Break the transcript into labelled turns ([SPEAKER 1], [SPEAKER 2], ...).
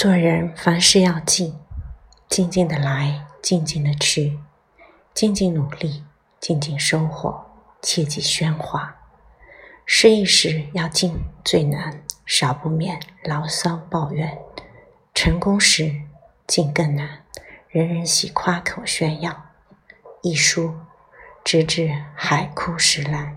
[SPEAKER 1] 做人凡事要静，静静的来，静静的去，静静努力，静静收获，切忌喧哗。失意时要静最难，少不免牢骚抱怨；成功时静更难，人人喜夸口炫耀。一书直至海枯石烂。